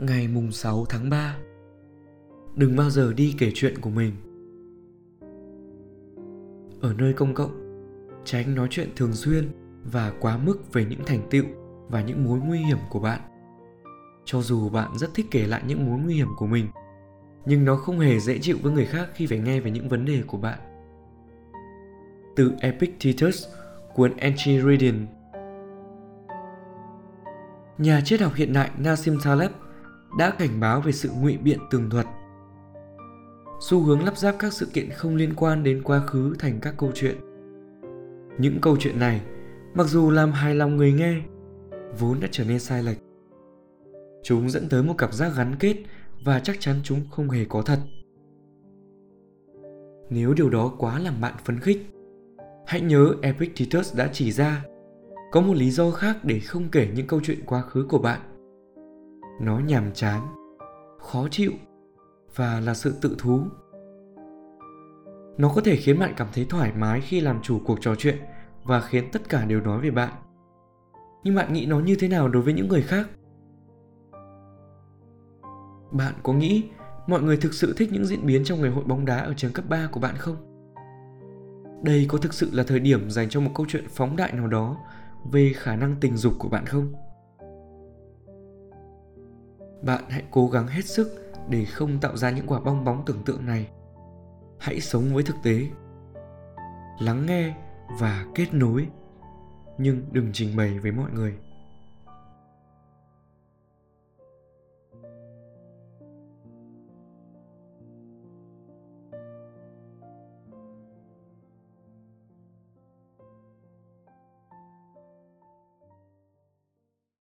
Ngày mùng 6 tháng 3 Đừng bao giờ đi kể chuyện của mình. Ở nơi công cộng Tránh nói chuyện thường xuyên và quá mức về những thành tựu và những mối nguy hiểm của bạn. Cho dù bạn rất thích kể lại những mối nguy hiểm của mình nhưng nó không hề dễ chịu với người khác khi phải nghe về những vấn đề của bạn. Từ Epictetus, cuốn Enchiridion. Nhà triết học hiện đại Nassim Taleb đã cảnh báo về sự ngụy biện tường thuật. Xu hướng lắp ráp các sự kiện không liên quan đến quá khứ thành các câu chuyện. Những câu chuyện này, mặc dù làm hài lòng người nghe, vốn đã trở nên sai lệch. Chúng dẫn tới một cảm giác gắn kết và chắc chắn chúng không hề có thật. Nếu điều đó quá làm bạn phấn khích, hãy nhớ Epictetus đã chỉ ra có một lý do khác để không kể những câu chuyện quá khứ của bạn. Nó nhàm chán, khó chịu và là sự tự thú. Nó có thể khiến bạn cảm thấy thoải mái khi làm chủ cuộc trò chuyện và khiến tất cả đều nói về bạn. Nhưng bạn nghĩ nó như thế nào đối với những người khác? Bạn có nghĩ mọi người thực sự thích những diễn biến trong ngày hội bóng đá ở trường cấp 3 của bạn không? Đây có thực sự là thời điểm dành cho một câu chuyện phóng đại nào đó về khả năng tình dục của bạn không? Bạn hãy cố gắng hết sức để không tạo ra những quả bong bóng tưởng tượng này. Hãy sống với thực tế. Lắng nghe và kết nối nhưng đừng trình bày với mọi người